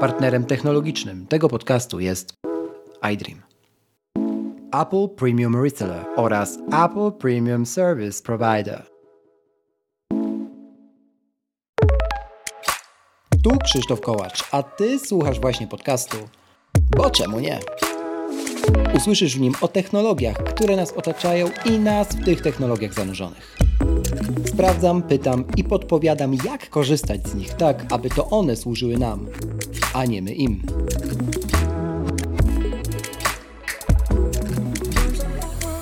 Partnerem technologicznym tego podcastu jest iDream. Apple Premium Reseller oraz Apple Premium Service Provider. Tu Krzysztof Kołacz, a Ty słuchasz właśnie podcastu. Bo czemu nie? Usłyszysz w nim o technologiach, które nas otaczają i nas w tych technologiach zanurzonych. Sprawdzam, pytam i podpowiadam, jak korzystać z nich tak, aby to one służyły nam, a nie my im.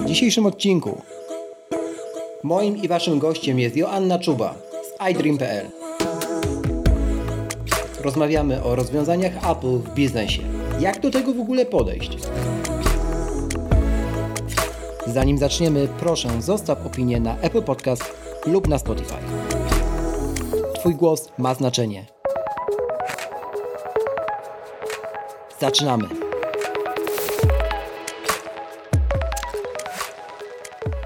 W dzisiejszym odcinku moim i waszym gościem jest Joanna Czuba z iDream.pl. Rozmawiamy o rozwiązaniach Apple w biznesie. Jak do tego w ogóle podejść? Zanim zaczniemy, proszę zostaw opinię na Apple Podcast lub na Spotify. Twój głos ma znaczenie. Zaczynamy.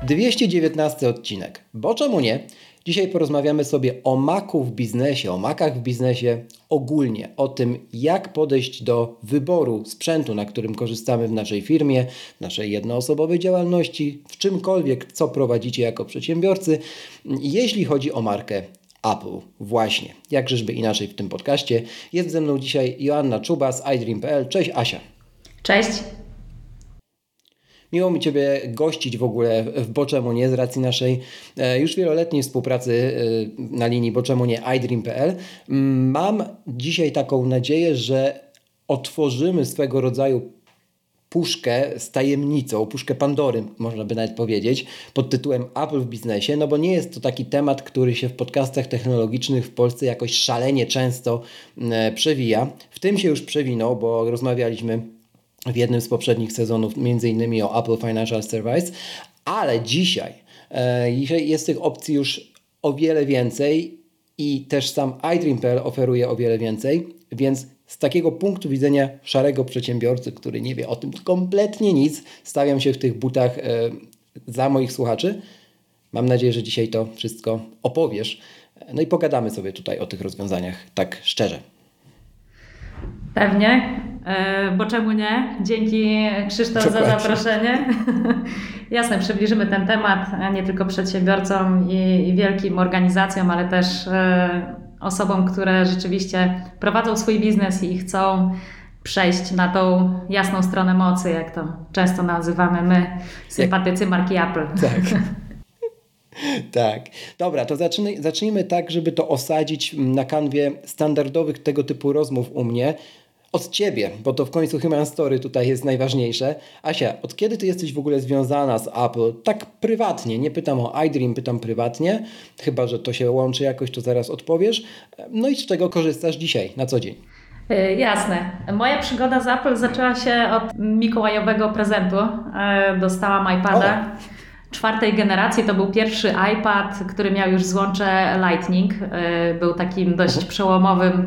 Dwieście dziewiętnasty odcinek. Bo czemu nie? Dzisiaj porozmawiamy sobie o maku w biznesie, o makach w biznesie ogólnie, o tym, jak podejść do wyboru sprzętu, na którym korzystamy w naszej firmie, w naszej jednoosobowej działalności, w czymkolwiek, co prowadzicie jako przedsiębiorcy, jeśli chodzi o markę Apple. Właśnie. Jak żeby inaczej w tym podcaście. Jest ze mną dzisiaj Joanna Czuba z iDream.pl. Cześć Asia. Cześć. Miło mi Ciebie gościć w ogóle w Boczemu Nie z racji naszej e, już wieloletniej współpracy e, na linii Boczemu Nie iDream.pl. Mm, mam dzisiaj taką nadzieję, że otworzymy swego rodzaju puszkę z tajemnicą, puszkę Pandory, można by nawet powiedzieć, pod tytułem Apple w biznesie, no bo nie jest to taki temat, który się w podcastach technologicznych w Polsce jakoś szalenie często e, przewija. W tym się już przewinął, bo rozmawialiśmy w jednym z poprzednich sezonów, między innymi o Apple Financial Service, ale dzisiaj e, jest tych opcji już o wiele więcej i też sam iDream.pl oferuje o wiele więcej, więc z takiego punktu widzenia szarego przedsiębiorcy, który nie wie o tym kompletnie nic, stawiam się w tych butach e, za moich słuchaczy. Mam nadzieję, że dzisiaj to wszystko opowiesz. No i pogadamy sobie tutaj o tych rozwiązaniach tak szczerze. Pewnie, e, bo czemu nie? Dzięki Krzysztof za zaproszenie. Jasne, przybliżymy ten temat nie tylko przedsiębiorcom i wielkim organizacjom, ale też e, osobom, które rzeczywiście prowadzą swój biznes i chcą przejść na tą jasną stronę mocy, jak to często nazywamy my, sympatycy marki Apple. Tak. Tak. Dobra, to zacznij, zacznijmy tak, żeby to osadzić na kanwie standardowych tego typu rozmów u mnie od Ciebie, bo to w końcu Human Story tutaj jest najważniejsze. Asia, od kiedy Ty jesteś w ogóle związana z Apple? Tak prywatnie, nie pytam o iDream, pytam prywatnie, chyba, że to się łączy jakoś, to zaraz odpowiesz. No i z czego korzystasz dzisiaj, na co dzień? E, jasne. Moja przygoda z Apple zaczęła się od mikołajowego prezentu. E, dostałam iPada. O czwartej generacji to był pierwszy iPad, który miał już złącze Lightning. E, był takim dość mhm. przełomowym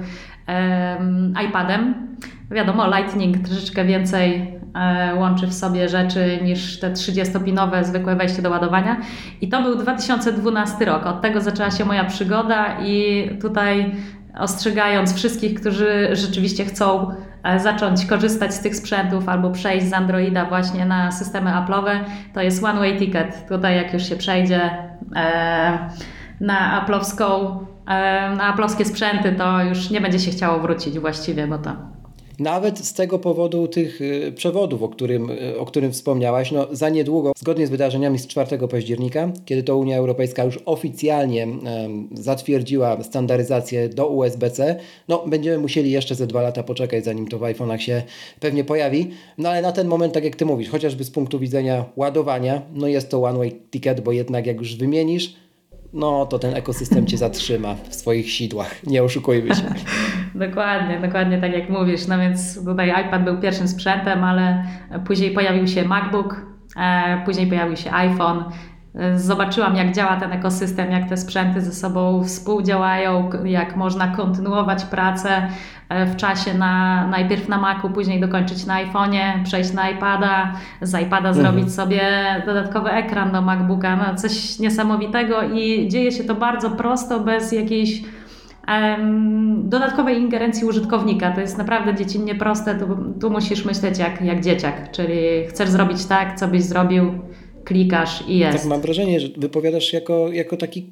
iPadem. Wiadomo, Lightning troszeczkę więcej e, łączy w sobie rzeczy niż te 30-pinowe zwykłe wejście do ładowania. I to był 2012 rok. Od tego zaczęła się moja przygoda i tutaj ostrzegając wszystkich, którzy rzeczywiście chcą e, zacząć korzystać z tych sprzętów albo przejść z Androida właśnie na systemy Apple'owe, to jest one way ticket. Tutaj jak już się przejdzie e, na Apple'owską na aplowskie sprzęty, to już nie będzie się chciało wrócić właściwie, bo to nawet z tego powodu tych y, przewodów, o którym, y, o którym wspomniałaś, no za niedługo, zgodnie z wydarzeniami z 4 października, kiedy to Unia Europejska już oficjalnie zatwierdziła standaryzację do USB-C, no będziemy musieli jeszcze ze dwa lata poczekać, zanim to w iPhone'ach się pewnie pojawi. No ale na ten moment, tak jak Ty mówisz, chociażby z punktu widzenia ładowania, no jest to one-way ticket, bo jednak jak już wymienisz, no to ten ekosystem cię zatrzyma w swoich sidłach. Nie oszukujmy się. dokładnie, dokładnie tak jak mówisz. No więc tutaj iPad był pierwszym sprzętem, ale później pojawił się MacBook, e, później pojawił się iPhone. Zobaczyłam, jak działa ten ekosystem, jak te sprzęty ze sobą współdziałają, jak można kontynuować pracę E, w czasie na, najpierw na Macu, później dokończyć na iPhone'ie, przejść na iPada, z iPada mhm. zrobić sobie dodatkowy ekran do MacBooka, no coś niesamowitego i dzieje się to bardzo prosto, bez jakiejś dodatkowej ingerencji użytkownika. To jest naprawdę dziecinnie proste, tu, tu musisz myśleć jak, jak dzieciak, czyli chcesz zrobić tak, co byś zrobił, klikasz i jest. Tak mam wrażenie, że wypowiadasz jako, jako taki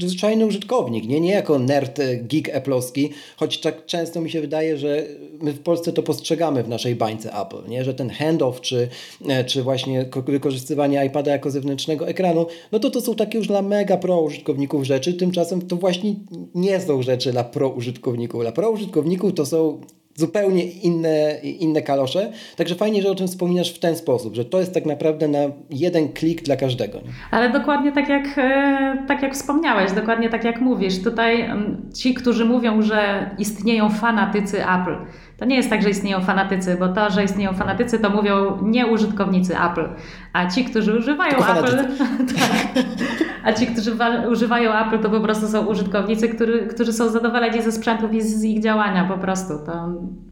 zwyczajny użytkownik, nie, nie jako nerd, e, geek eplowski, choć tak często mi się wydaje, że my w Polsce to postrzegamy w naszej bańce Apple, nie? że ten handoff czy, e, czy właśnie wykorzystywanie iPada jako zewnętrznego ekranu, no to to są takie już dla mega pro użytkowników rzeczy, tymczasem to właśnie nie są rzeczy dla pro użytkowników. Dla pro użytkowników to są zupełnie inne, inne kalosze. Także fajnie, że o tym wspominasz w ten sposób, że to jest tak naprawdę na jeden klik dla każdego. Nie? Ale dokładnie tak jak, e, tak jak wspomniałeś, dokładnie tak jak mówisz. Tutaj ci, którzy mówią, że istnieją fanatycy Apple, to nie jest tak, że istnieją fanatycy, bo to, że istnieją fanatycy, to mówią nie użytkownicy Apple. A ci, którzy używają Tylko Apple. tak, a ci, którzy używają Apple, to po prostu są użytkownicy, który, którzy są zadowoleni ze sprzętów i z ich działania po prostu. To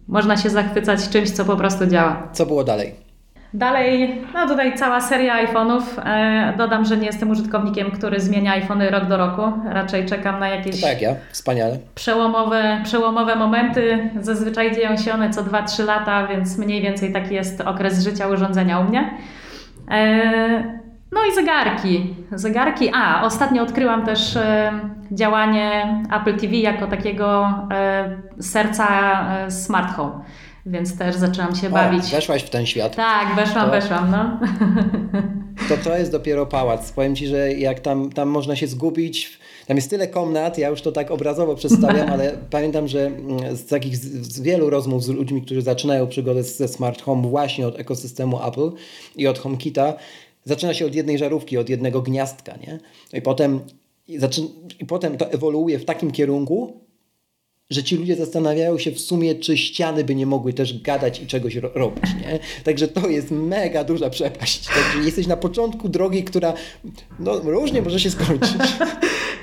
można się zachwycać czymś, co po prostu działa. Co było dalej? Dalej, no tutaj cała seria iPhone'ów. E, dodam, że nie jestem użytkownikiem, który zmienia iPhony rok do roku. Raczej czekam na jakieś. Tak, ja, wspaniale. Przełomowe, przełomowe momenty. Zazwyczaj dzieją się one co 2-3 lata, więc mniej więcej taki jest okres życia urządzenia u mnie. E, no i zegarki. Zegarki. A, ostatnio odkryłam też e, działanie Apple TV jako takiego serca smart home więc też zaczęłam się bawić. Weszłaś w ten świat. Tak, weszłam, to, weszłam, no. To to jest dopiero pałac. Powiem Ci, że jak tam, tam można się zgubić, tam jest tyle komnat, ja już to tak obrazowo przedstawiam, ale pamiętam, że mm, z takich z wielu rozmów z ludźmi, którzy zaczynają przygodę ze smart home właśnie od ekosystemu Apple i od HomeKita, zaczyna się od jednej żarówki, od jednego gniazdka, nie? I potem, i, zaczyna, i potem to ewoluuje w takim kierunku, że ci ludzie zastanawiają się w sumie, czy ściany by nie mogły też gadać i czegoś ro robić, nie? Także to jest mega duża przepaść. Także jesteś na początku drogi, która no, różnie może się skończyć.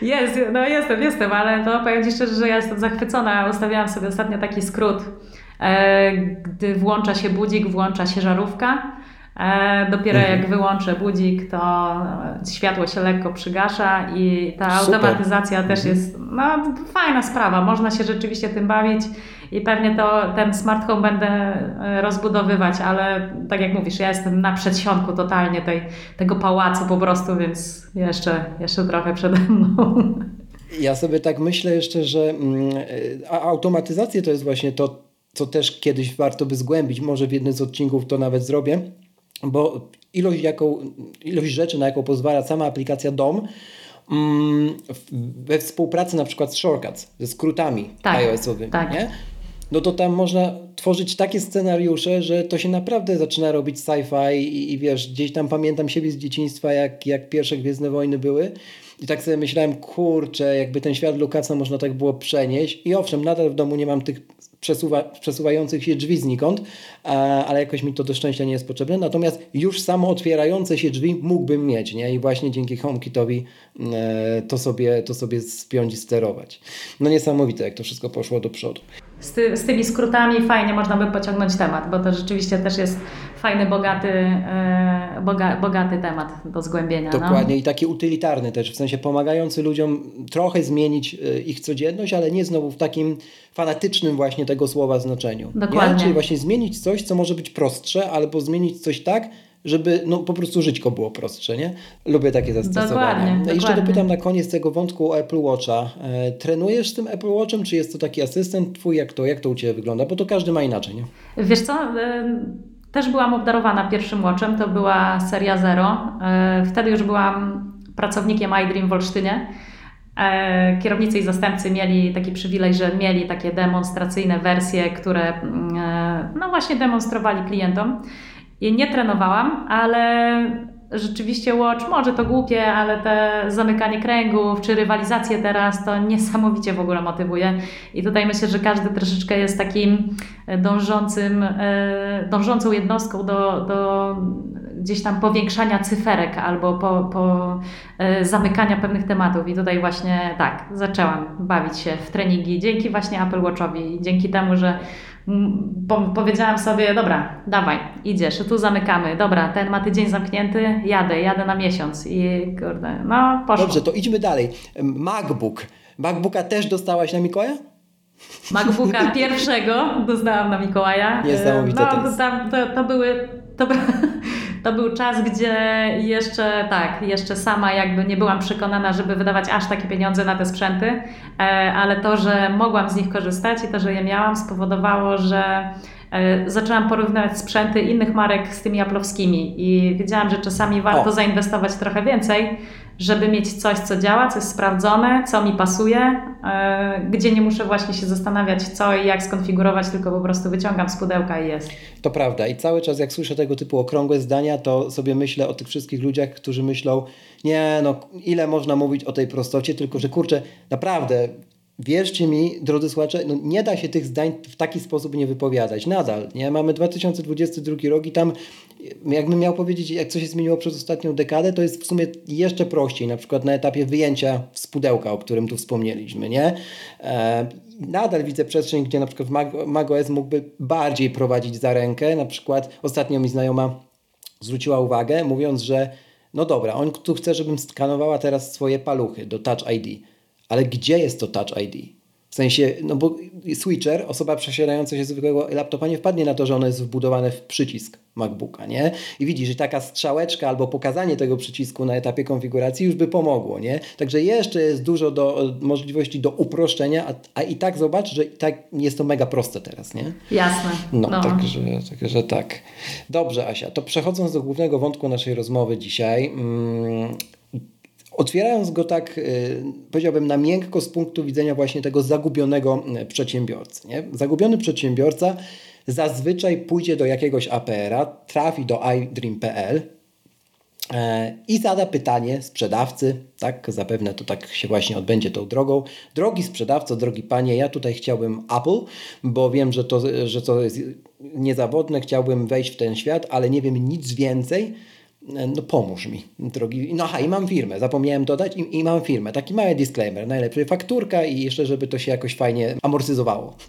Jest, no jestem, jestem, ale to powiem Ci szczerze, że ja jestem zachwycona. Ustawiałam sobie ostatnio taki skrót. E, gdy włącza się budzik, włącza się żarówka dopiero mhm. jak wyłączę budzik, to światło się lekko przygasza i ta Super. automatyzacja też mhm. jest no, fajna sprawa. Można się rzeczywiście tym bawić i pewnie to ten smart home będę e, rozbudowywać, ale tak jak mówisz, ja jestem na przedsionku totalnie tej, tego pałacu po prostu, więc jeszcze, jeszcze trochę przede mną. Ja sobie tak myślę jeszcze, że mm, e, automatyzacja to jest właśnie to, co też kiedyś warto by zgłębić. Może w jednym z odcinków to nawet zrobię bo ilość, jaką, ilość rzeczy, na jaką pozwala sama aplikacja DOM, mm, we współpracy na przykład z Shortcuts, ze skrótami tak, iOS-owymi, tak. nie? no to tam można tworzyć takie scenariusze, że to się naprawdę zaczyna robić sci-fi i, i wiesz, gdzieś tam pamiętam siebie z dzieciństwa, jak, jak pierwsze Gwiezdne Wojny były i tak sobie myślałem, kurczę, jakby ten świat Lukasa można tak było przenieść i owszem, nadal w domu nie mam tych przesuwa, przesuwających się drzwi znikąd, ale jakoś mi to do szczęścia nie jest potrzebne. Natomiast już samo otwierające się drzwi mógłbym mieć, nie? I właśnie dzięki HomeKitowi e, to sobie, to sobie spiąć i sterować. No niesamowite, jak to wszystko poszło do przodu. Z, ty, z tymi skrótami fajnie można by pociągnąć temat, bo to rzeczywiście też jest fajny, bogaty, e, boga, bogaty temat do zgłębienia. No. Dokładnie no. i taki utylitarny też, w sensie pomagający ludziom trochę zmienić e, ich codzienność, ale nie znowu w takim fanatycznym właśnie tego słowa znaczeniu. Dokładnie. Nie? Czyli właśnie zmienić coś, co może być prostsze, albo zmienić coś tak, żeby no, po prostu żyćko było prostsze, nie? Lubię takie zastosowania. Dokładnie, no Jeszcze dopytam na koniec tego wątku o Apple Watcha. E, trenujesz z tym Apple Watchem, czy jest to taki asystent twój? Jak to, jak to u Ciebie wygląda? Bo to każdy ma inaczej, nie? Wiesz co, e, też byłam obdarowana pierwszym Watchem, to była seria Zero. E, wtedy już byłam pracownikiem iDream w Olsztynie. E, kierownicy i zastępcy mieli taki przywilej, że mieli takie demonstracyjne wersje, które mm, e, no właśnie demonstrowali klientom. I nie trenowałam, ale rzeczywiście Watch, może to głupie, ale te zamykanie kręgów czy rywalizację teraz to niesamowicie w ogóle motywuje. I tutaj myślę, że każdy troszeczkę jest takim dążącym, e, dążącą jednostką do, do gdzieś tam powiększania cyferek albo po, po e, zamykania pewnych tematów. I tutaj właśnie tak, zaczęłam bawić się w treningi dzięki właśnie Apple Watchowi, dzięki temu, że po, powiedziałam sobie, dobra, dawaj, idziesz, tu zamykamy, dobra, ten ma tydzień zamknięty, jadę, jadę na miesiąc i kurde, no poszło. Dobrze, to idźmy dalej. MacBook. MacBooka też dostałaś na Mikołaja? MacBooka pierwszego dostałam na Mikołaja. Niesamowite no, to, to, to były... To, to był czas, gdzie jeszcze tak, jeszcze sama jakby nie byłam przekonana, żeby wydawać aż takie pieniądze na te sprzęty, e, ale to, że mogłam z nich korzystać i to, że je miałam, spowodowało, że e, zaczęłam porównywać sprzęty innych marek z tymi aplowskimi i wiedziałam, że czasami warto o. zainwestować trochę więcej, żeby mieć coś, co działa, co jest sprawdzone, co mi pasuje, yy, gdzie nie muszę właśnie się zastanawiać, co i jak skonfigurować, tylko po prostu wyciągam z pudełka i jest. To prawda. I cały czas, jak słyszę tego typu okrągłe zdania, to sobie myślę o tych wszystkich ludziach, którzy myślą, nie, no, ile można mówić o tej prostocie, tylko że kurczę, naprawdę wierzcie mi, drodzy słuchacze, no nie da się tych zdań w taki sposób nie wypowiadać. Nadal, nie? Mamy 2022 rok i tam, jakbym miał powiedzieć, jak coś się zmieniło przez ostatnią dekadę, to jest w sumie jeszcze prościej, na przykład na etapie wyjęcia z pudełka, o którym tu wspomnieliśmy, nie? E, nadal widzę przestrzeń, gdzie na przykład macOS mógłby bardziej prowadzić za rękę. Na przykład ostatnio mi znajoma zwróciła uwagę, mówiąc, że no dobra, on tu chce, żebym skanowała teraz swoje paluchy do Touch ID ale gdzie jest to Touch ID? W sensie, no bo switcher, osoba przesiadająca się zwykłego laptopa nie wpadnie na to, że ono jest wbudowane w przycisk MacBooka, nie? I widzi, że taka strzałeczka albo pokazanie tego przycisku na etapie konfiguracji już by pomogło, nie? Także jeszcze jest dużo do, możliwości do uproszczenia, a, a i tak zobacz, że i tak jest to mega proste teraz, nie? Jasne. No, no. Także, także tak. Dobrze, Asia, to przechodząc do głównego wątku naszej rozmowy dzisiaj, mm, otwierając go tak, y, powiedziałbym, na miękko z punktu widzenia właśnie tego zagubionego y, przedsiębiorcy. Nie? Zagubiony przedsiębiorca zazwyczaj pójdzie do jakiegoś APR-a, trafi do iDream.pl e, i zada pytanie sprzedawcy, tak, zapewne to tak się właśnie odbędzie tą drogą. Drogi sprzedawco, drogi panie, ja tutaj chciałbym Apple, bo wiem, że to, że to jest niezawodne, chciałbym wejść w ten świat, ale nie wiem nic więcej no pomóż mi, drogi. No aha, i mam firmę, zapomniałem dodać, i, i mam firmę. Taki mały disclaimer, najlepiej fakturka i jeszcze, żeby to się jakoś fajnie amortyzowało.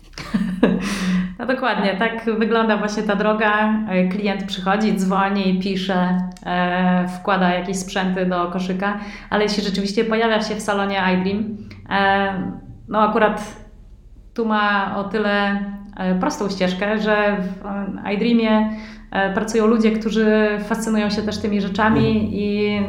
No dokładnie, tak wygląda właśnie ta droga. Klient przychodzi, dzwoni, pisze, e, wkłada jakieś sprzęty do koszyka, ale jeśli rzeczywiście pojawia się w salonie iDream, e, no akurat tu ma o tyle e, prostą ścieżkę, że w iDreamie E, pracują ludzie, którzy fascynują się też tymi rzeczami mhm. i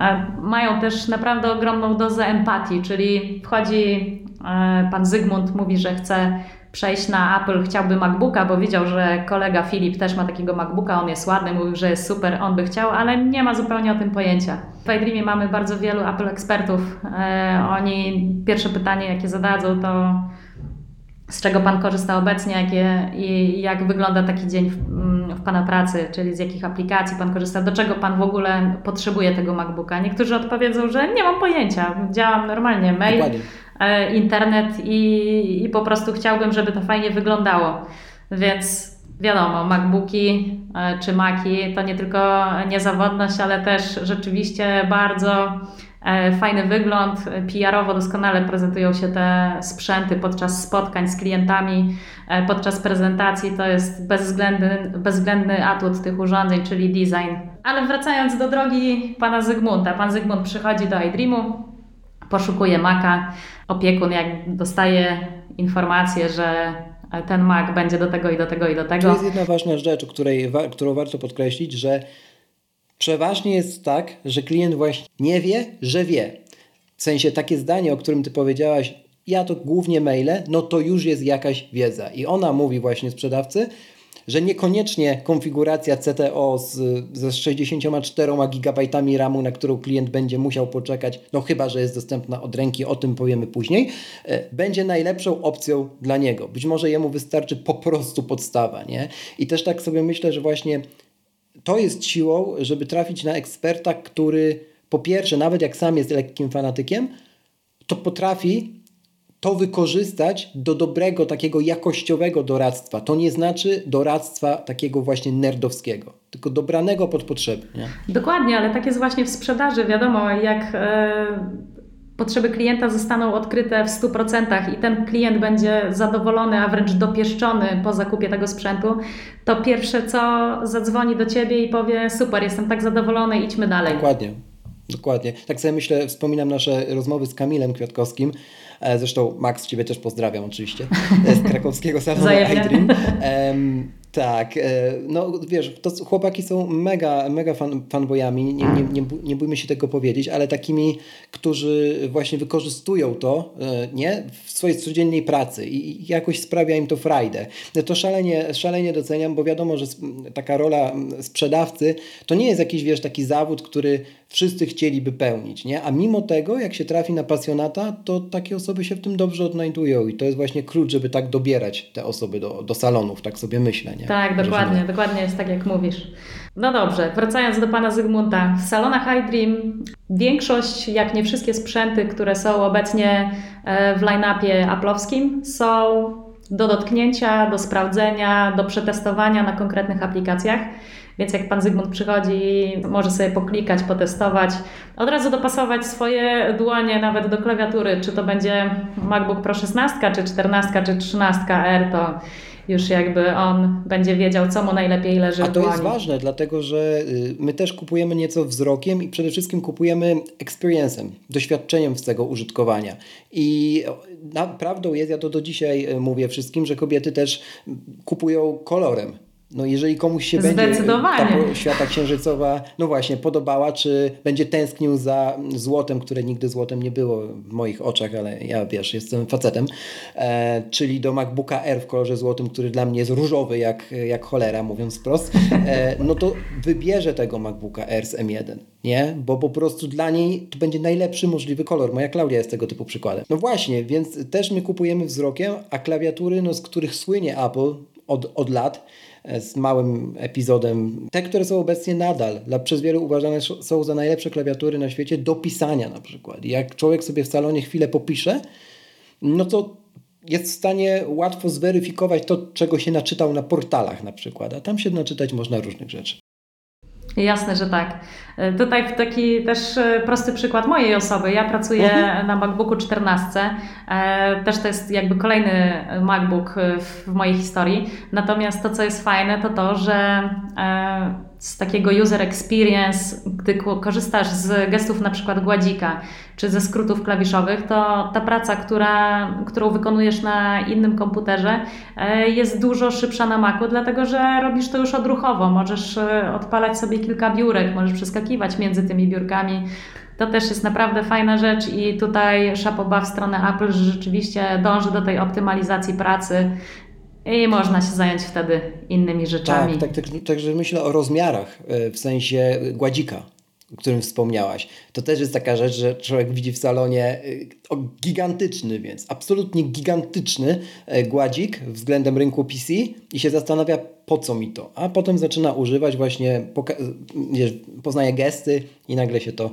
e, mają też naprawdę ogromną dozę empatii, czyli wchodzi e, pan Zygmunt, mówi, że chce przejść na Apple, chciałby MacBooka, bo widział, że kolega Filip też ma takiego MacBooka, on jest ładny, mówił, że jest super, on by chciał, ale nie ma zupełnie o tym pojęcia. W iDreamie mamy bardzo wielu Apple ekspertów. Oni pierwsze pytanie, jakie zadadzą, to z czego Pan korzysta obecnie jakie, i jak wygląda taki dzień w, w, Pana pracy, czyli z jakich aplikacji Pan korzysta, do czego Pan w ogóle potrzebuje tego MacBooka. Niektórzy odpowiedzą, że nie mam pojęcia, działam normalnie, mail, e, internet i, i po prostu chciałbym, żeby to fajnie wyglądało. Więc wiadomo, MacBooki e, czy Maki to nie tylko niezawodność, ale też rzeczywiście bardzo fajny wygląd, PR-owo doskonale prezentują się te sprzęty podczas spotkań z klientami, e, podczas prezentacji. To jest bezwzględny, bezwzględny atut tych urządzeń, czyli design. Ale wracając do drogi pana Zygmunta. Pan Zygmunt przychodzi do iDreamu, poszukuje Maca. Opiekun jak dostaje informację, że ten Mac będzie do tego i do tego i do tego. To jest jedna ważna rzecz, której, którą warto podkreślić, że Przeważnie jest tak, że klient właśnie nie wie, że wie. W sensie takie zdanie, o którym ty powiedziałaś, ja to głównie maile, no to już jest jakaś wiedza. I ona mówi właśnie sprzedawcy, że niekoniecznie konfiguracja CTO z, ze 64 GB RAMu, na którą klient będzie musiał poczekać, no chyba, że jest dostępna od ręki, o tym powiemy później, e, będzie najlepszą opcją dla niego. Być może jemu wystarczy po prostu podstawa, nie? I też tak sobie myślę, że właśnie to jest siłą, żeby trafić na eksperta, który po pierwsze, nawet jak sam jest lekkim fanatykiem, to potrafi to wykorzystać do dobrego, takiego jakościowego doradztwa. To nie znaczy doradztwa takiego właśnie nerdowskiego, tylko dobranego pod potrzeby. Nie? Dokładnie, ale tak jest właśnie w sprzedaży. Wiadomo, jak. Yy potrzeby klienta zostaną odkryte w 100% i ten klient będzie zadowolony, a wręcz dopieszczony po zakupie tego sprzętu, to pierwsze co zadzwoni do ciebie i powie: Super, jestem tak zadowolony, idźmy dalej. Dokładnie. dokładnie. Tak sobie myślę, wspominam nasze rozmowy z Kamilem Kwiatkowskim, zresztą Max, Ciebie też pozdrawiam oczywiście, z krakowskiego salonu iDream. Tak, e, no wiesz, to chłopaki są mega, mega fan, fanboyami, nie, nie, nie, nie bójmy się tego powiedzieć, ale takimi, którzy właśnie wykorzystują to, e, nie, w swojej codziennej pracy i jakoś sprawia im to frajdę. To szalenie, szalenie doceniam, bo wiadomo, że taka rola sprzedawcy to nie jest jakiś, wiesz, taki zawód, który wszyscy chcieliby pełnić, nie? A mimo tego, jak się trafi na pasjonata, to takie osoby się w tym dobrze odnajdują i to jest właśnie klucz, żeby tak dobierać te osoby do, do salonów, tak sobie myślę, nie? Tak, dokładnie, dokładnie jest tak, jak mówisz. No dobrze, wracając do pana Zygmunta. W salonach iDream większość, jak nie wszystkie sprzęty, które są obecnie e, w line-upie aplowskim, są do dotknięcia, do sprawdzenia, do przetestowania na konkretnych aplikacjach. Więc jak pan Zygmunt przychodzi, może sobie poklikać, potestować, od razu dopasować swoje dłonie nawet do klawiatury, czy to będzie MacBook Pro 16, czy 14, czy 13R, to już jakby on będzie wiedział, co mu najlepiej leży A to jest ważne, dlatego że y, my też kupujemy nieco wzrokiem i przede wszystkim kupujemy experience'em, doświadczeniem z tego użytkowania. I prawdą jest, ja to do dzisiaj y, mówię wszystkim, że kobiety też kupują kolorem no jeżeli komuś się będzie ta świata księżycowa, no właśnie, podobała, czy będzie tęsknił za złotem, które nigdy złotem nie było w moich oczach, ale ja wiesz, jestem facetem, e, czyli do MacBooka Air w kolorze złotym, który dla mnie jest różowy jak, jak cholera, mówiąc wprost, e, no to wybierze tego MacBooka Air z M1, nie? Bo po prostu dla niej to będzie najlepszy możliwy kolor. Moja Klaudia jest tego typu przykładem. No właśnie, więc też my kupujemy wzrokiem, a klawiatury, no z których słynie Apple od, od lat, z małym epizodem. Te, które są obecnie nadal, dla, przez wielu uważane są za najlepsze klawiatury na świecie do pisania na przykład. Jak człowiek sobie w salonie chwilę popisze, no to jest w stanie łatwo zweryfikować to, czego się naczytał na portalach na przykład, a tam się naczytać można różnych rzeczy. Jasne, że tak. E, tutaj taki też e, prosty przykład mojej osoby. Ja pracuję mhm. na MacBooku 14. E, też to jest jakby kolejny MacBook w mojej historii. Natomiast to, co jest fajne, to to, że z takiego user experience, gdy korzystasz z gestów na przykład gładzika czy ze skrótów klawiszowych, to ta praca, która, którą wykonujesz na innym komputerze e, jest dużo szybsza na Macu, dlatego że robisz to już odruchowo. Możesz e, odpalać sobie kilka biurek, możesz przeskakiwać między tymi biurkami. To też jest naprawdę fajna rzecz i tutaj szapoba w stronę Apple, że rzeczywiście dąży do tej optymalizacji pracy i można się zająć wtedy innymi rzeczami. Tak, tak, tak, także myślę o rozmiarach e, w sensie gładzika, o którym wspomniałaś. To też jest taka rzecz, że człowiek widzi w salonie e, gigantyczny, więc absolutnie gigantyczny e, gładzik względem rynku PC i się zastanawia, po co mi to. A potem zaczyna używać właśnie, poznaje gesty i nagle się to,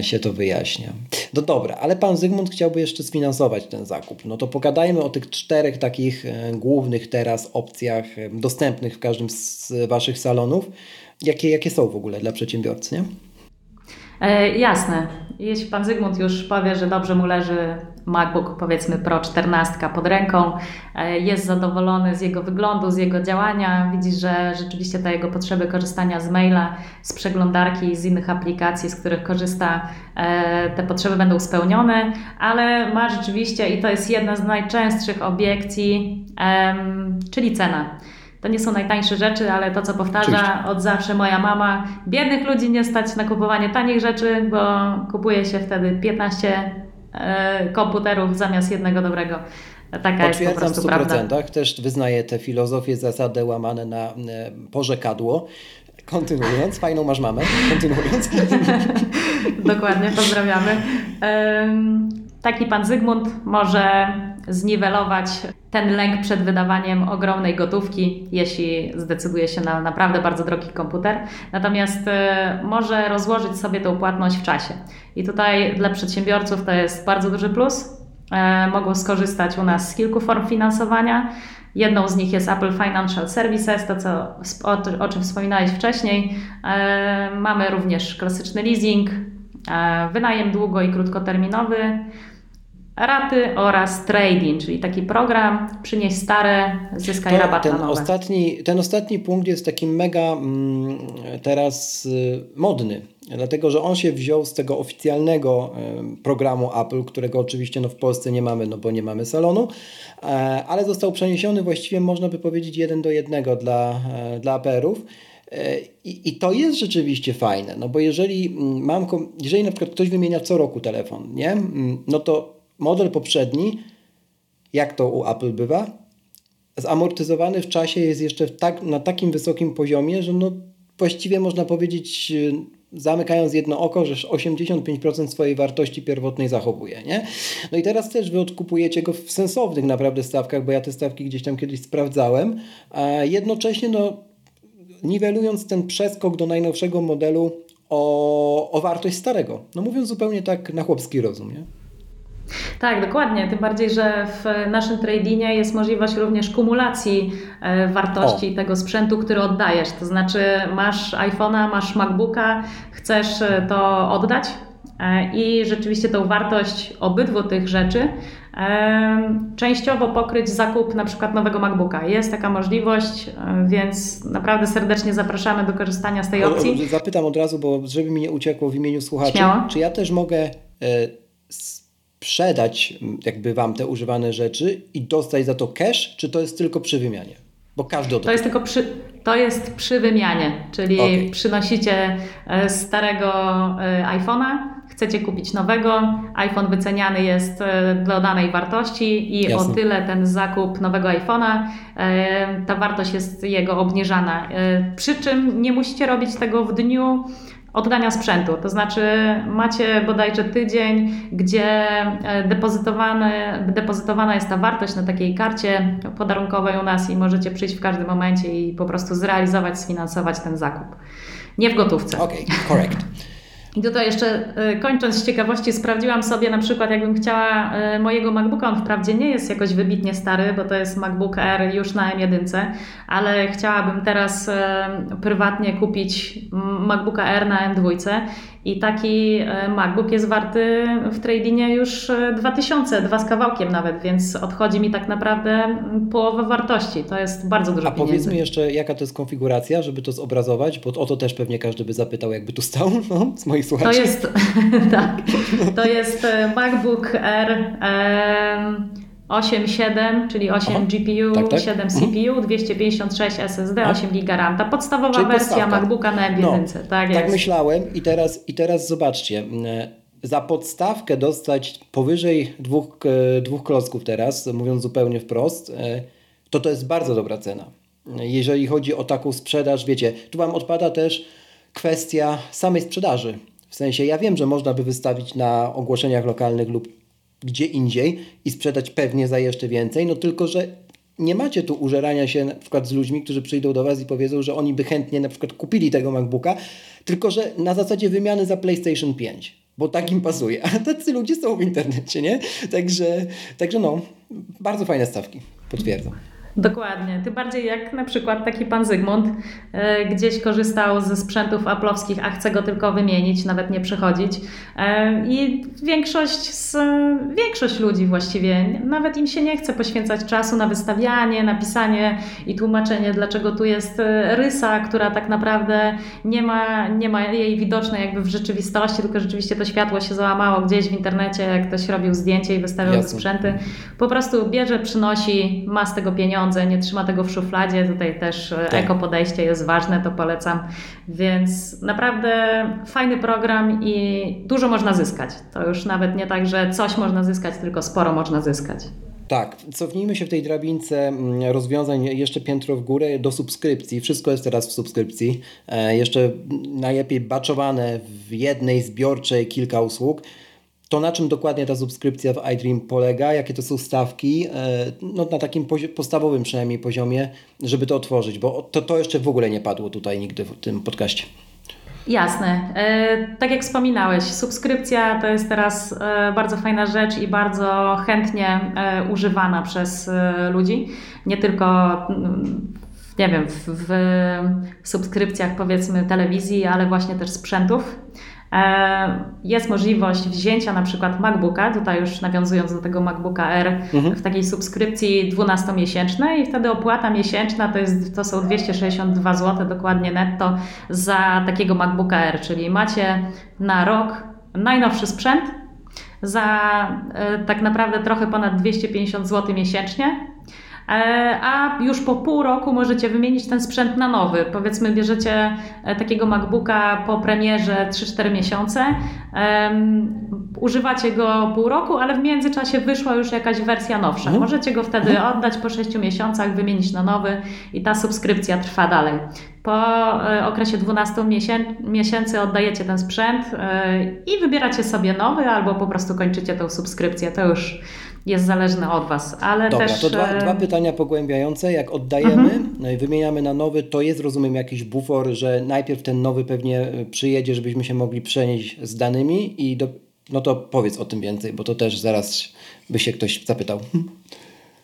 się to wyjaśnia. No dobra, ale pan Zygmunt chciałby jeszcze sfinansować ten zakup. No to pogadajmy o tych czterech takich głównych teraz opcjach dostępnych w każdym z waszych salonów. Jakie, jakie są w ogóle dla przedsiębiorcy, nie? E, jasne. Jeśli pan Zygmunt już powie, że dobrze mu leży MacBook powiedzmy Pro 14 pod ręką, e, jest zadowolony z jego wyglądu, z jego działania, widzi, że rzeczywiście te jego potrzeby korzystania z maila, z przeglądarki, z innych aplikacji, z których korzysta, e, te potrzeby będą spełnione, ale ma rzeczywiście, i to jest jedna z najczęstszych obiekcji, czyli cena. To nie są najtańsze rzeczy, ale to, co powtarza Oczywiście. od zawsze moja mama, biednych ludzi nie stać na kupowanie tanich rzeczy, bo kupuje się wtedy 15 e, komputerów zamiast jednego dobrego. Taka jest po w 100%. Prawda. Też wyznaję tę filozofię, zasadę łamane na e, porzekadło. Kontynuując, fajną masz mamę. Kontynuując. Dokładnie, pozdrawiamy. Taki pan Zygmunt może zniwelować ten lęk przed wydawaniem ogromnej gotówki, jeśli zdecyduje się na naprawdę bardzo drogi komputer. Natomiast y, może rozłożyć sobie tą płatność w czasie. I tutaj dla przedsiębiorców to jest bardzo duży plus. E, mogą skorzystać u nas z kilku form finansowania. Jedną z nich jest Apple Financial Services, to co, o, o czym wspominałeś wcześniej. E, mamy również klasyczny leasing, e, wynajem długo i krótkoterminowy raty oraz trading, czyli taki program przynieś stare, zyskaj to, rabat ten na nowe. Ostatni, ten ostatni punkt jest taki mega mm, teraz y, modny, dlatego że on się wziął z tego oficjalnego y, programu Apple, którego oczywiście no, w Polsce nie mamy, no bo nie mamy salonu, e, ale został przeniesiony właściwie można by powiedzieć jeden do jednego dla, e, dla APR-ów. E, I, I, to jest rzeczywiście fajne, no bo jeżeli mm, mam, jeżeli na przykład ktoś wymienia co roku telefon, nie? Mm, no to model poprzedni, jak to u Apple bywa, zamortyzowany w czasie jest jeszcze tak, na takim wysokim poziomie, że no właściwie można powiedzieć, e, zamykając jedno oko, że 85% swojej wartości pierwotnej zachowuje. Nie? No i teraz też wy odkupujecie go w sensownych naprawdę stawkach, bo ja te stawki gdzieś tam kiedyś sprawdzałem, a jednocześnie no, niwelując ten przeskok do najnowszego modelu o, o wartość starego. No mówiąc zupełnie tak na chłopski rozum. Nie? Tak, dokładnie. Tym bardziej, że w naszym tradingie jest możliwość również kumulacji e, wartości o. tego sprzętu, który oddajesz. To znaczy, masz iPhone'a, masz MacBooka, chcesz e, to oddać e, i rzeczywiście tą wartość obydwu tych rzeczy częściowo pokryć zakup na przykład nowego MacBooka. Jest taka możliwość, więc naprawdę serdecznie zapraszamy do korzystania z tej opcji. Zapytam od razu, bo żeby mi nie uciekło w imieniu słuchaczy, Śmiało. czy ja też mogę sprzedać jakby Wam te używane rzeczy i dostać za to cash, czy to jest tylko przy wymianie? Bo każdy o to To jest tylko przy, to jest przy wymianie, czyli okay. przynosicie e, starego e, iPhone'a, chcecie kupić nowego, iPhone wyceniany jest e, do danej wartości i Jasne. o tyle ten zakup nowego iPhone'a, ta wartość jest jego obniżana. Przy czym nie musicie robić tego w dniu oddania sprzętu. To znaczy macie bodajże tydzień, gdzie e, depozytowana jest ta wartość na takiej karcie podarunkowej u nas i możecie przyjść w każdym momencie i po prostu zrealizować, sfinansować ten zakup. Nie w gotówce. Okej, okay, correct. I tutaj jeszcze e, kończąc z ciekawości, sprawdziłam sobie na przykład, jakbym chciała e, mojego MacBooka, on wprawdzie nie jest jakoś wybitnie stary, bo to jest MacBook Air już na M1, ale chciałabym teraz e, prywatnie kupić MacBooka Air na M2 i taki e, MacBook jest warty w tradingie już 2000, e, dwa z kawałkiem nawet, więc odchodzi mi tak naprawdę połowę wartości. To jest bardzo dużo A pieniędzy. powiedz mi jeszcze, jaka to jest konfiguracja, żeby to zobrazować, bo o to też pewnie każdy by zapytał, jakby tu stał no, z moich słuchaczy. To jest, tak, to jest e, MacBook Air. 8-7, czyli 8 Aha, GPU, tak, tak. 7 CPU, mhm. 256 SSD, 8 GB RAM. Ta podstawowa czyli wersja podstawka. MacBooka na M1. No, tak, tak myślałem i teraz, i teraz zobaczcie. Za podstawkę dostać powyżej dwóch, dwóch klocków teraz, mówiąc zupełnie wprost, e, to to jest bardzo dobra cena. Jeżeli chodzi o taką sprzedaż, wiecie, tu Wam odpada też kwestia samej sprzedaży. W sensie ja wiem, że można by wystawić na ogłoszeniach lokalnych lub gdzie indziej i sprzedać pewnie za jeszcze więcej, no tylko, że nie macie tu użerania się na przykład z ludźmi, którzy przyjdą do Was i powiedzą, że oni by chętnie na przykład kupili tego MacBooka, tylko że na zasadzie wymiany za PlayStation 5, bo tak im pasuje. A tacy ludzie są w internecie, nie? Także, także no, bardzo fajne stawki, potwierdzam. Dokładnie. Tym bardziej jak na przykład taki pan Zygmunt e, gdzieś korzystał ze sprzętów aplowskich, a chce go tylko wymienić, nawet nie przechodzić. E, I większość, z, większość ludzi właściwie, nawet im się nie chce poświęcać czasu na wystawianie, napisanie i tłumaczenie, dlaczego tu jest e, rysa, która tak naprawdę nie ma, nie ma jej widocznej jakby w rzeczywistości, tylko rzeczywiście to światło się załamało gdzieś w internecie, jak ktoś robił zdjęcie i wystawiał Jasne. sprzęty. Po prostu bierze, przynosi, ma z tego pieniądze pieniądze, nie trzyma tego w szufladzie. Tutaj też e, tak. eko podejście jest ważne, to polecam. Więc naprawdę fajny program i dużo można zyskać. To już nawet nie tak, że coś można zyskać, tylko sporo można zyskać. Tak, cofnijmy się w tej drabince mm, rozwiązań jeszcze piętro w górę do subskrypcji. Wszystko jest teraz w subskrypcji. E, jeszcze najlepiej baczowane w jednej zbiorczej kilka usług to na czym dokładnie ta subskrypcja w iDream polega, jakie to są stawki, e, no na takim podstawowym przynajmniej poziomie, żeby to otworzyć, bo to, to jeszcze w ogóle nie padło tutaj nigdy w tym podcaście. Jasne. E, tak jak wspominałeś, subskrypcja to jest teraz e, bardzo fajna rzecz i bardzo chętnie używana przez ludzi. Nie tylko mm, nie wiem, w, w subskrypcjach powiedzmy telewizji, ale właśnie też sprzętów. E, jest możliwość wzięcia na przykład MacBooka, tutaj już nawiązując do tego MacBooka R, mhm. w takiej subskrypcji 12-miesięcznej i wtedy opłata miesięczna to, jest, to są 262 zł dokładnie netto za takiego MacBooka R, czyli macie na rok najnowszy sprzęt za e, tak naprawdę trochę ponad 250 zł miesięcznie a już po pół roku możecie wymienić ten sprzęt na nowy. Powiedzmy, bierzecie e, takiego MacBooka po premierze 3-4 miesiące, używacie go pół roku, ale w międzyczasie wyszła już jakaś wersja nowsza. Mhm. Możecie go wtedy mhm. oddać po 6 miesiącach, wymienić na nowy i ta subskrypcja trwa dalej. Po e, okresie 12 miesięcy oddajecie ten sprzęt i wybieracie sobie nowy, albo po prostu kończycie tą subskrypcję. To już jest zależne od Was, ale Dobra, też... to dwa, dwa pytania pogłębiające. Jak oddajemy, mhm. No wymieniamy na nowy, to jest, rozumiem, jakiś bufor, że najpierw ten nowy pewnie e, przyjedzie, żebyśmy się mogli przenieść z danymi i do... no to powiedz o tym więcej, bo to też zaraz by się ktoś zapytał.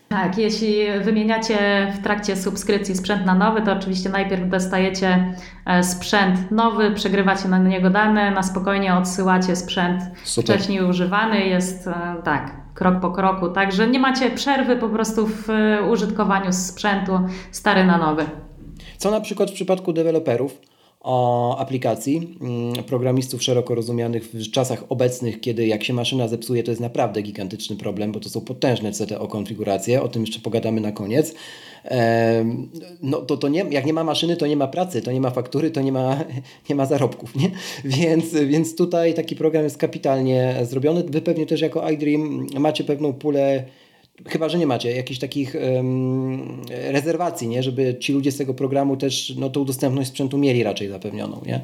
Tak, jeśli wymieniacie w trakcie subskrypcji sprzęt na nowy, to oczywiście najpierw dostajecie e, sprzęt nowy, przegrywacie na niego dane, na spokojnie odsyłacie sprzęt Super. wcześniej używany, jest e, tak, krok po kroku, także nie macie przerwy po prostu w e, użytkowaniu sprzętu stary na nowy. Co na przykład w przypadku deweloperów? Aplikacji mm, programistów szeroko rozumianych w czasach obecnych, kiedy jak się maszyna zepsuje, to jest naprawdę gigantyczny problem, bo to są potężne CTO konfiguracje, o tym jeszcze pogadamy na koniec. No to, to nie, jak nie ma maszyny, to nie ma pracy, to nie ma faktury, to nie ma, nie ma zarobków, nie? Więc, więc tutaj taki program jest kapitalnie zrobiony. Wy pewnie też jako iDream macie pewną pulę Chyba, że nie macie jakichś takich um, rezerwacji, nie? żeby ci ludzie z tego programu też no, tą dostępność sprzętu mieli raczej zapewnioną, nie?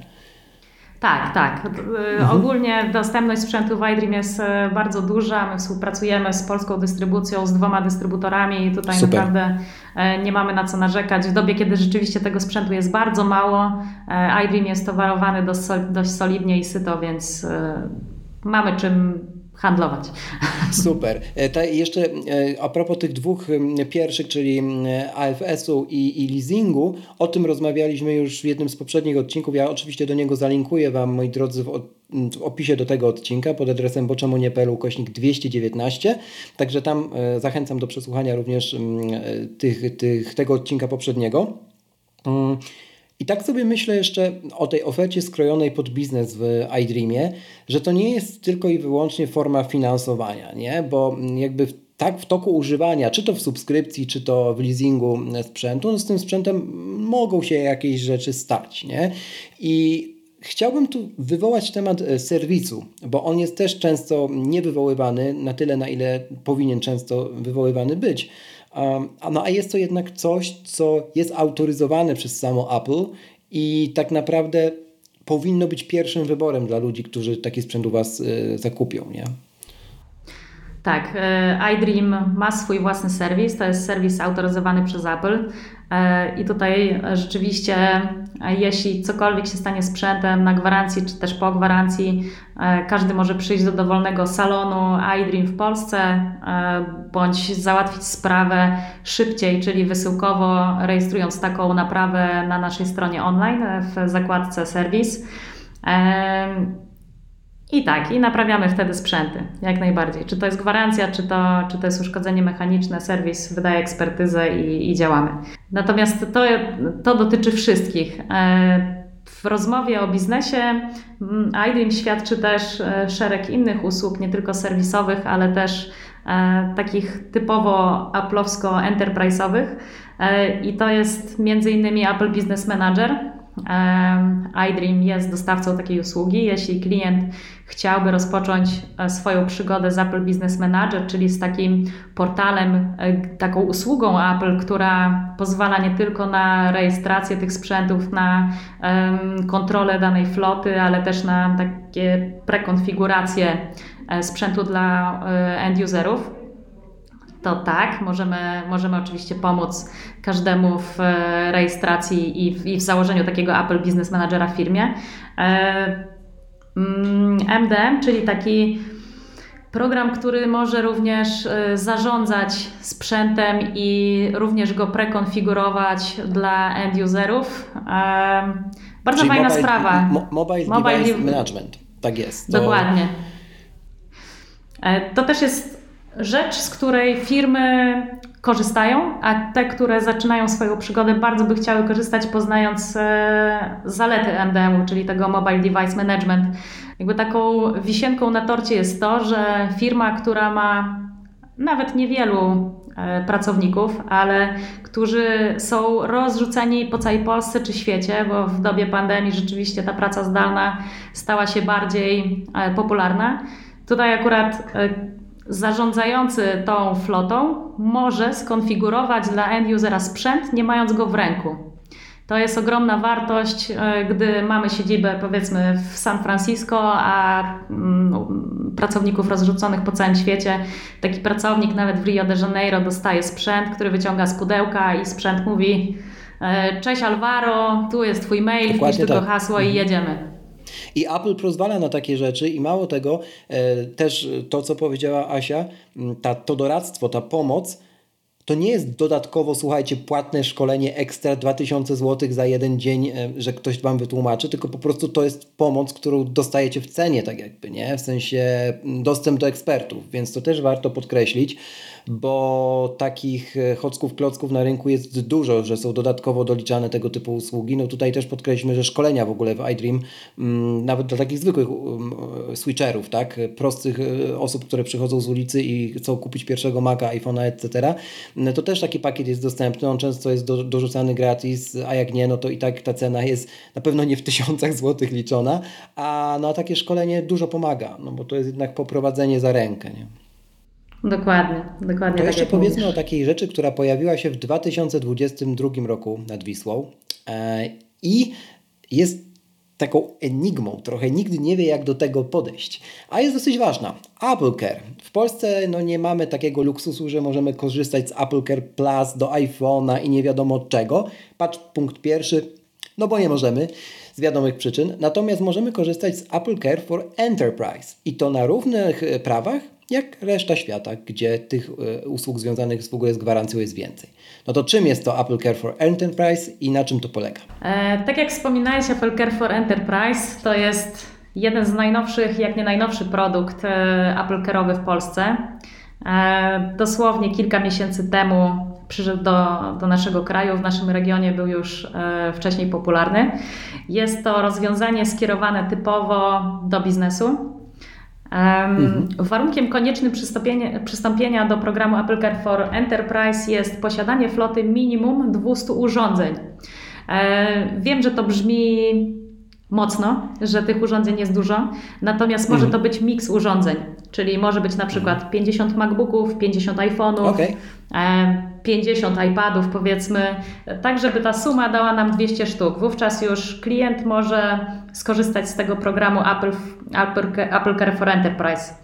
Tak, tak. Mhm. Ogólnie dostępność sprzętu w iDream jest e, bardzo duża. My współpracujemy z polską dystrybucją, z dwoma dystrybutorami i tutaj Super. naprawdę e, nie mamy na co narzekać. W dobie, kiedy rzeczywiście tego sprzętu jest bardzo mało, e, iDream jest towarowany dość, dość solidnie i syto, więc mamy czym handlować. Super. E, ta, jeszcze e, a propos tych dwóch pierwszych, czyli AFS-u i, i leasingu, o tym rozmawialiśmy już w jednym z poprzednich odcinków. Ja oczywiście do niego zalinkuję Wam, moi drodzy, w, w opisie do tego odcinka pod adresem boczemunie.pl kośnik 219. Także tam e, zachęcam do przesłuchania również tych, tych, tego odcinka poprzedniego. I tak sobie myślę jeszcze o tej ofercie skrojonej pod biznes w iDreamie, że to nie jest tylko i wyłącznie forma finansowania, nie? bo jakby tak w toku używania, czy to w subskrypcji, czy to w leasingu sprzętu, no z tym sprzętem mogą się jakieś rzeczy stać. Nie? I Chciałbym tu wywołać temat e, serwisu, bo on jest też często niewywoływany na tyle, na ile powinien często wywoływany być. No a jest to jednak coś, co jest autoryzowane przez samo Apple i tak naprawdę powinno być pierwszym wyborem dla ludzi, którzy taki sprzęt u Was y, zakupią, nie? Tak, e, iDream ma swój własny serwis, to jest serwis autoryzowany przez Apple e, i tutaj rzeczywiście jeśli cokolwiek się stanie sprzętem na gwarancji czy też po gwarancji, e, każdy może przyjść do dowolnego salonu iDream w Polsce bądź załatwić sprawę szybciej, czyli wysyłkowo rejestrując taką naprawę na naszej stronie online w zakładce serwis. I tak, i naprawiamy wtedy sprzęty, jak najbardziej. Czy to jest gwarancja, czy to, czy to jest uszkodzenie mechaniczne, serwis wydaje ekspertyzę i, i działamy. Natomiast to, to dotyczy wszystkich. E, w rozmowie o biznesie mm, iDream świadczy też e, szereg innych usług, nie tylko serwisowych, ale też e, takich typowo Apple'owsko-enterprise'owych. I to jest między innymi Apple Business Manager, iDream jest dostawcą takiej usługi. Jeśli klient chciałby rozpocząć e, swoją przygodę z Apple Business Manager, czyli z takim portalem, e, taką usługą Apple, która pozwala nie tylko na rejestrację tych sprzętów, na kontrolę danej floty, ale też na takie prekonfiguracje e, sprzętu dla end-userów to tak, możemy, możemy oczywiście pomóc każdemu w e, rejestracji i w, i w założeniu takiego Apple Business Managera w firmie. MDM, e, mm, czyli taki program, który może również e, zarządzać sprzętem i również go prekonfigurować dla end userów. Bardzo czyli fajna mobile, sprawa. Mo, mobile, mobile Device Management. Tak jest. To... Dokładnie. To też jest rzecz, z której firmy korzystają, a te, które zaczynają swoją przygodę, bardzo by chciały korzystać, poznając e, zalety MDM-u, czyli tego Mobile Device Management. Jakby taką wisienką na torcie jest to, że firma, która ma nawet niewielu e, pracowników, ale którzy są rozrzuceni po całej Polsce czy świecie, bo w dobie pandemii rzeczywiście ta praca zdalna stała się bardziej e, popularna. Tutaj akurat zarządzający tą flotą może skonfigurować dla end-usera sprzęt, nie mając go w ręku. To jest ogromna wartość, e, gdy mamy siedzibę powiedzmy w San Francisco, a mm, pracowników rozrzuconych po całym świecie. Taki pracownik nawet w Rio de Janeiro dostaje sprzęt, który wyciąga z pudełka i sprzęt mówi e, Cześć Alvaro, tu jest Twój mail, wpisz tylko tak. hasło i mhm. jedziemy. I Apple pozwala na takie rzeczy i mało tego, e, też to, co powiedziała Asia, ta, to doradztwo, ta pomoc, to nie jest dodatkowo, słuchajcie, płatne szkolenie ekstra 2000 zł za jeden dzień, e, że ktoś Wam wytłumaczy, tylko po prostu to jest pomoc, którą dostajecie w cenie, tak jakby, nie? W sensie dostęp do ekspertów, więc to też warto podkreślić bo takich e, chocków, klocków na rynku jest dużo, że są dodatkowo doliczane tego typu usługi. No tutaj też podkreślmy, że szkolenia w ogóle w iDream, mm, nawet dla takich zwykłych um, switcherów, tak, prostych e, osób, które przychodzą z ulicy i chcą kupić pierwszego Maca, iPhone'a, etc., no to też taki pakiet jest dostępny, on często jest do, dorzucany gratis, a jak nie, no to i tak ta cena jest na pewno nie w tysiącach złotych liczona, a na takie szkolenie dużo pomaga, no bo to jest jednak poprowadzenie za rękę, nie? Dokładnie, dokładnie. To tak jeszcze powiedzmy mówisz. o takiej rzeczy, która pojawiła się w 2022 roku nad Wisłą e, i jest taką enigmą, trochę nigdy nie wie jak do tego podejść, a jest dosyć ważna. Apple Care. W Polsce no, nie mamy takiego luksusu, że możemy korzystać z Apple Care Plus do iPhone'a i nie wiadomo czego. Patrz punkt pierwszy, no bo nie możemy z wiadomych przyczyn, natomiast możemy korzystać z Apple Care for Enterprise i to na równych e, prawach jak reszta świata, gdzie tych e, usług związanych w ogóle z gwarancją jest więcej. No to czym jest to Apple Care for Enterprise i na czym to polega? E, tak jak wspominałeś, Apple Care for Enterprise to jest jeden z najnowszych, jak nie najnowszy produkt e, Apple Care'owy w Polsce. E, dosłownie kilka miesięcy temu przyszedł do, do naszego kraju, w naszym regionie był już e, wcześniej popularny. Jest to rozwiązanie skierowane typowo do biznesu. Mhm. Warunkiem koniecznym przystąpienia do programu Apple Care for Enterprise jest posiadanie floty minimum 200 urządzeń. E, wiem, że to brzmi mocno, że tych urządzeń jest dużo, natomiast może mhm. to być miks urządzeń, czyli może być na przykład 50 mhm. MacBooków, 50 iPhone'ów, okay. 50 iPadów powiedzmy, tak żeby ta suma dała nam 200 sztuk. Wówczas już klient może skorzystać z tego programu Apple, Apple, Apple Care for Enterprise.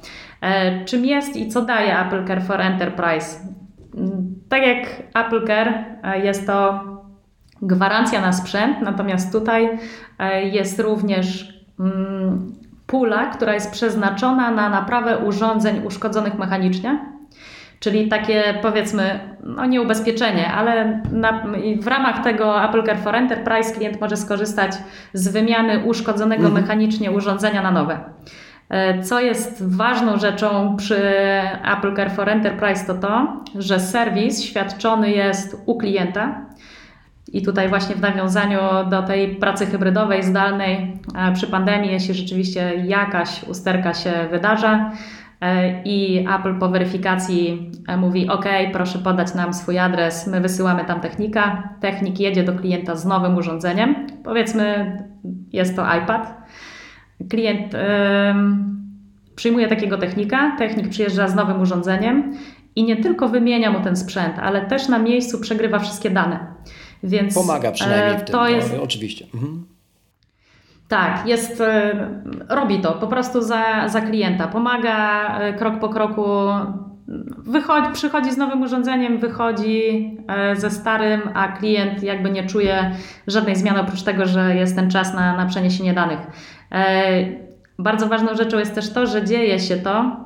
E, czym jest i co daje Apple Care for Enterprise? Tak jak Apple Care e, jest to gwarancja na sprzęt, natomiast tutaj e, jest również mm, pula, która jest przeznaczona na naprawę urządzeń uszkodzonych mechanicznie. Czyli takie powiedzmy, no nie ubezpieczenie, ale na, w ramach tego Apple Care for Enterprise klient może skorzystać z wymiany uszkodzonego mhm. mechanicznie urządzenia na nowe. E, co jest ważną rzeczą przy Apple Care for Enterprise to to, że serwis świadczony jest u klienta, i tutaj właśnie w nawiązaniu do tej pracy hybrydowej, zdalnej, przy pandemii, jeśli rzeczywiście jakaś usterka się wydarza e, i Apple po weryfikacji e, mówi OK, proszę podać nam swój adres, my wysyłamy tam technika, technik jedzie do klienta z nowym urządzeniem, powiedzmy jest to iPad, klient przyjmuje takiego technika, technik przyjeżdża z nowym urządzeniem i nie tylko wymienia mu ten sprzęt, ale też na miejscu przegrywa wszystkie dane. Więc Pomaga przynajmniej w e, tym, to jest... No, oczywiście. Mhm. Tak, jest, e, robi to po prostu za, za klienta. Pomaga e, krok po kroku. Wychodzi, przychodzi z nowym urządzeniem, wychodzi ze starym, a klient jakby nie czuje żadnej zmiany oprócz tego, że jest ten czas na, na przeniesienie danych. Bardzo ważną rzeczą jest też to, że dzieje się to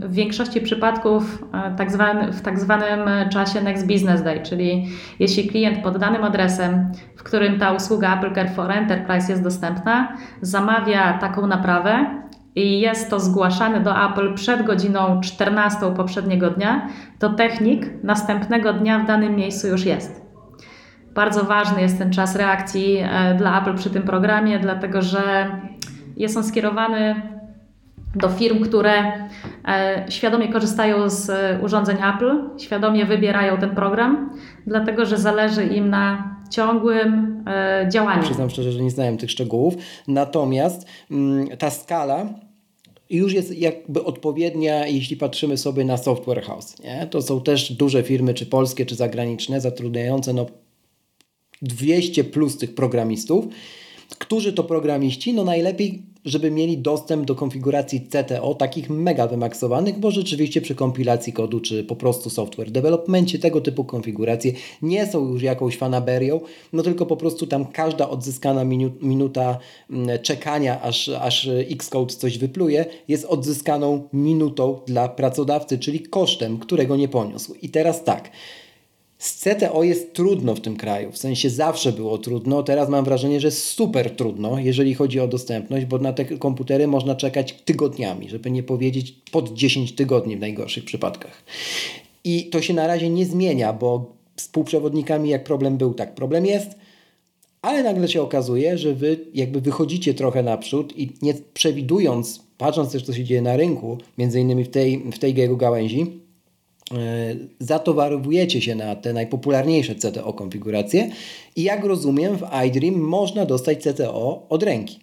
w większości przypadków e, tak zwany, w tak zwanym czasie Next Business Day, czyli jeśli klient pod danym adresem, w którym ta usługa Apple Care for Enterprise jest dostępna, zamawia taką naprawę i jest to zgłaszane do Apple przed godziną 14 poprzedniego dnia, to technik następnego dnia w danym miejscu już jest. Bardzo ważny jest ten czas reakcji e, dla Apple przy tym programie, dlatego że jest on skierowany do firm, które e, świadomie korzystają z e, urządzeń Apple, świadomie wybierają ten program, dlatego że zależy im na ciągłym działaniu. Przyznam szczerze, że nie znałem tych szczegółów. Natomiast mm, ta skala już jest jakby odpowiednia, jeśli patrzymy sobie na software house. Nie? To są też duże firmy, czy polskie, czy zagraniczne, zatrudniające no 200 plus tych programistów, którzy to programiści, no najlepiej, żeby mieli dostęp do konfiguracji CTO, takich mega wymaksowanych, bo rzeczywiście przy kompilacji kodu, czy po prostu software developmentie tego typu konfiguracje nie są już jakąś fanaberią, no tylko po prostu tam każda odzyskana minuta mm, czekania, aż, aż Xcode coś wypluje, jest odzyskaną minutą dla pracodawcy, czyli kosztem, którego nie poniósł. I teraz tak, z CTO jest trudno w tym kraju, w sensie zawsze było trudno, teraz mam wrażenie, że super trudno, jeżeli chodzi o dostępność, bo na te komputery można czekać tygodniami, żeby nie powiedzieć pod 10 tygodni w najgorszych przypadkach. I to się na razie nie zmienia, bo z półprzewodnikami jak problem był, tak problem jest, ale nagle się okazuje, że wy jakby wychodzicie trochę naprzód i nie przewidując, patrząc też co się dzieje na rynku, między innymi w tej, w tej jego gałęzi, zatowarowujecie się na te najpopularniejsze CTO konfiguracje i jak rozumiem w iDream można dostać CTO od ręki.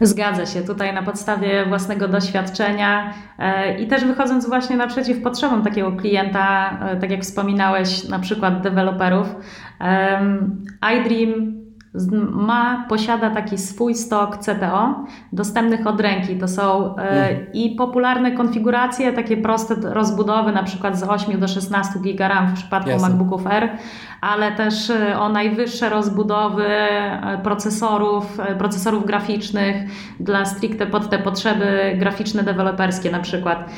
Zgadza się. Tutaj na podstawie własnego doświadczenia e, i też wychodząc właśnie naprzeciw potrzebom takiego klienta, e, tak jak wspominałeś, na przykład deweloperów, iDream ma, posiada taki swój stok CTO dostępnych od ręki. To są e, mhm. i popularne konfiguracje, takie proste rozbudowy, na przykład z 8 do 16 GB RAM w przypadku Jasne. MacBooków R, ale też e, o najwyższe rozbudowy e, procesorów, procesorów graficznych dla stricte pod te potrzeby graficzne, deweloperskie na przykład.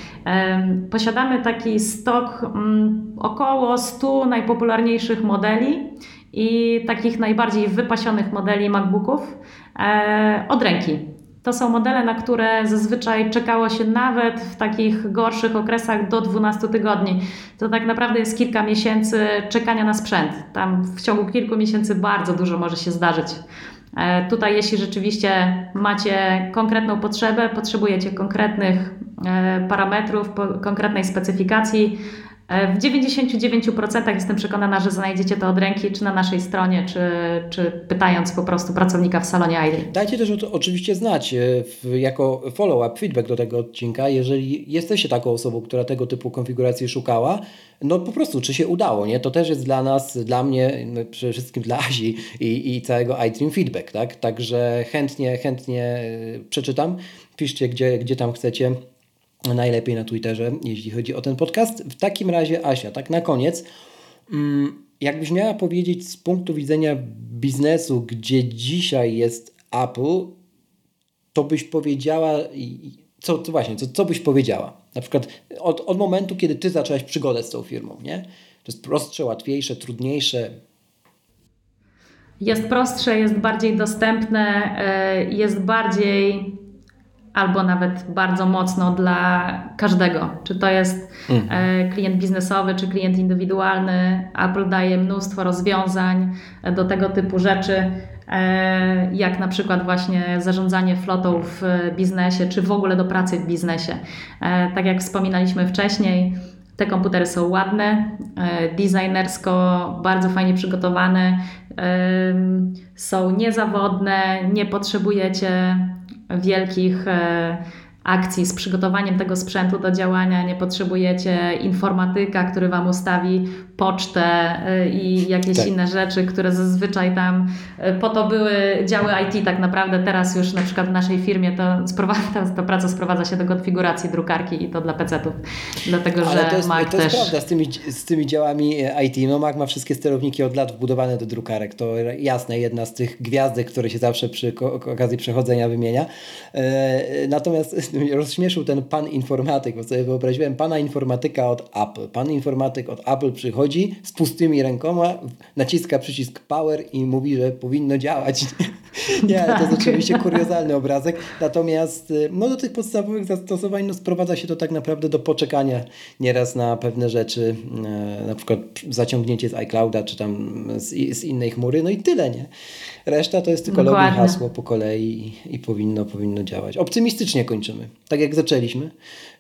Posiadamy taki stok mm, około 100 najpopularniejszych modeli i takich najbardziej wypasionych modeli MacBooków e, od ręki. To są modele, na które zazwyczaj czekało się nawet w takich gorszych okresach do 12 tygodni. To tak naprawdę jest kilka miesięcy czekania na sprzęt. Tam w ciągu kilku miesięcy bardzo dużo może się zdarzyć. E, tutaj, jeśli rzeczywiście macie konkretną potrzebę, potrzebujecie konkretnych e, parametrów, konkretnej specyfikacji, w 99% jestem przekonana, że znajdziecie to od ręki, czy na naszej stronie, czy, czy pytając po prostu pracownika w salonie ID. Dajcie też oczywiście znać e, jako follow-up, feedback do tego odcinka, jeżeli jesteście taką osobą, która tego typu konfiguracji szukała, no po prostu, czy się udało, nie? To też jest dla nas, dla mnie, no przede wszystkim dla Azi i, i całego iDream feedback, tak? Także chętnie, chętnie e, przeczytam. Piszcie, gdzie, gdzie tam chcecie najlepiej na Twitterze, jeśli chodzi o ten podcast. W takim razie, Asia, tak na koniec, mm, jakbyś miała powiedzieć z punktu widzenia biznesu, gdzie dzisiaj jest Apple, to byś powiedziała, co, co właśnie, co, co byś powiedziała? Na przykład od, od momentu, kiedy ty zaczęłaś przygodę z tą firmą, nie? To jest prostsze, łatwiejsze, trudniejsze, jest prostsze, jest bardziej dostępne, e, jest bardziej albo nawet bardzo mocno dla każdego. Czy to jest mhm. E, klient biznesowy, czy klient indywidualny. Apple daje mnóstwo rozwiązań do tego typu rzeczy, e, jak na przykład właśnie zarządzanie flotą w biznesie, czy w ogóle do pracy w biznesie. E, tak jak wspominaliśmy wcześniej, te komputery są ładne, designersko bardzo fajnie przygotowane, są niezawodne, nie potrzebujecie wielkich e, akcji z przygotowaniem tego sprzętu do działania, nie potrzebujecie informatyka, który Wam ustawi pocztę y, i jakieś tak. inne rzeczy, które zazwyczaj tam y, po to były działy IT tak naprawdę. Teraz już na przykład w naszej firmie to, sprowadza, to praca sprowadza się do konfiguracji drukarki i to dla PC-ów. Dlatego, Ale że to jest, Mac to jest też... prawda z tymi, z tymi działami e, IT. No Mac ma wszystkie sterowniki od lat wbudowane do drukarek. To jasne, jedna z tych gwiazdek, które się zawsze przy okazji przechodzenia wymienia. E, natomiast rozśmieszył ten pan informatyk, bo sobie wyobraziłem pana informatyka od Apple. Pan informatyk od Apple przychodzi z pustymi rękoma, naciska przycisk power i mówi, że powinno działać. Nie, ale to jest oczywiście kuriozalny obrazek. Natomiast y, no, do tych podstawowych zastosowań no, sprowadza się to tak naprawdę do poczekania nieraz na pewne rzeczy, y, na przykład zaciągnięcie z iClouda czy tam z, z innej chmury, no i tyle, nie? Reszta to jest tylko login, hasło po kolei i, i powinno, powinno działać. Optymistycznie kończymy, tak jak zaczęliśmy,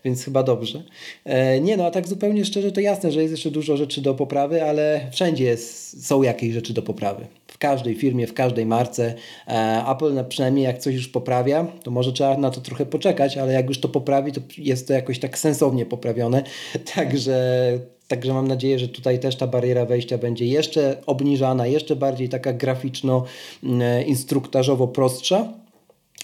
więc chyba dobrze. E, nie no, a tak zupełnie szczerze to jasne, że jest jeszcze dużo rzeczy do poprawy, ale wszędzie jest, są jakieś rzeczy do poprawy. W każdej firmie, w każdej marce. E, Apple przynajmniej jak coś już poprawia, to może trzeba na to trochę poczekać, ale jak już to poprawi, to jest to jakoś tak sensownie poprawione. Także Także mam nadzieję, że tutaj też ta bariera wejścia będzie jeszcze obniżana, jeszcze bardziej taka graficzno-instruktażowo prostsza.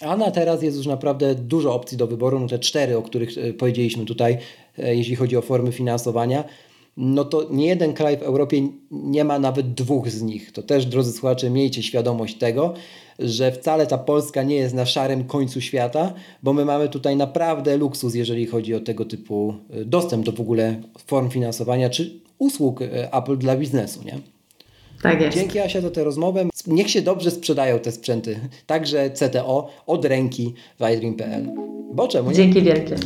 A na teraz jest już naprawdę dużo opcji do wyboru, no te cztery, o których e, powiedzieliśmy tutaj, e, jeśli chodzi o formy finansowania no to nie jeden kraj w Europie nie ma nawet dwóch z nich. To też, drodzy słuchacze, miejcie świadomość tego, że wcale ta Polska nie jest na szarym końcu świata, bo my mamy tutaj naprawdę luksus, jeżeli chodzi o tego typu e, dostęp do w ogóle form finansowania czy usług Apple dla biznesu, nie? Tak jest. Dzięki Asia za tę rozmowę. Niech się dobrze sprzedają te sprzęty, także CTO od ręki w iDream.pl. Bo czemu nie? Dzięki wielkie.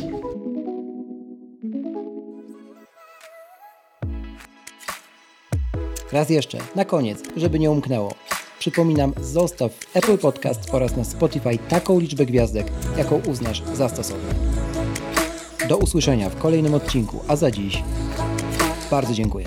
Raz jeszcze, na koniec, żeby nie umknęło. Przypominam, zostaw w Apple Podcast oraz na Spotify taką liczbę gwiazdek, jaką uznasz za stosowną. Do usłyszenia w kolejnym odcinku, a za dziś bardzo dziękuję.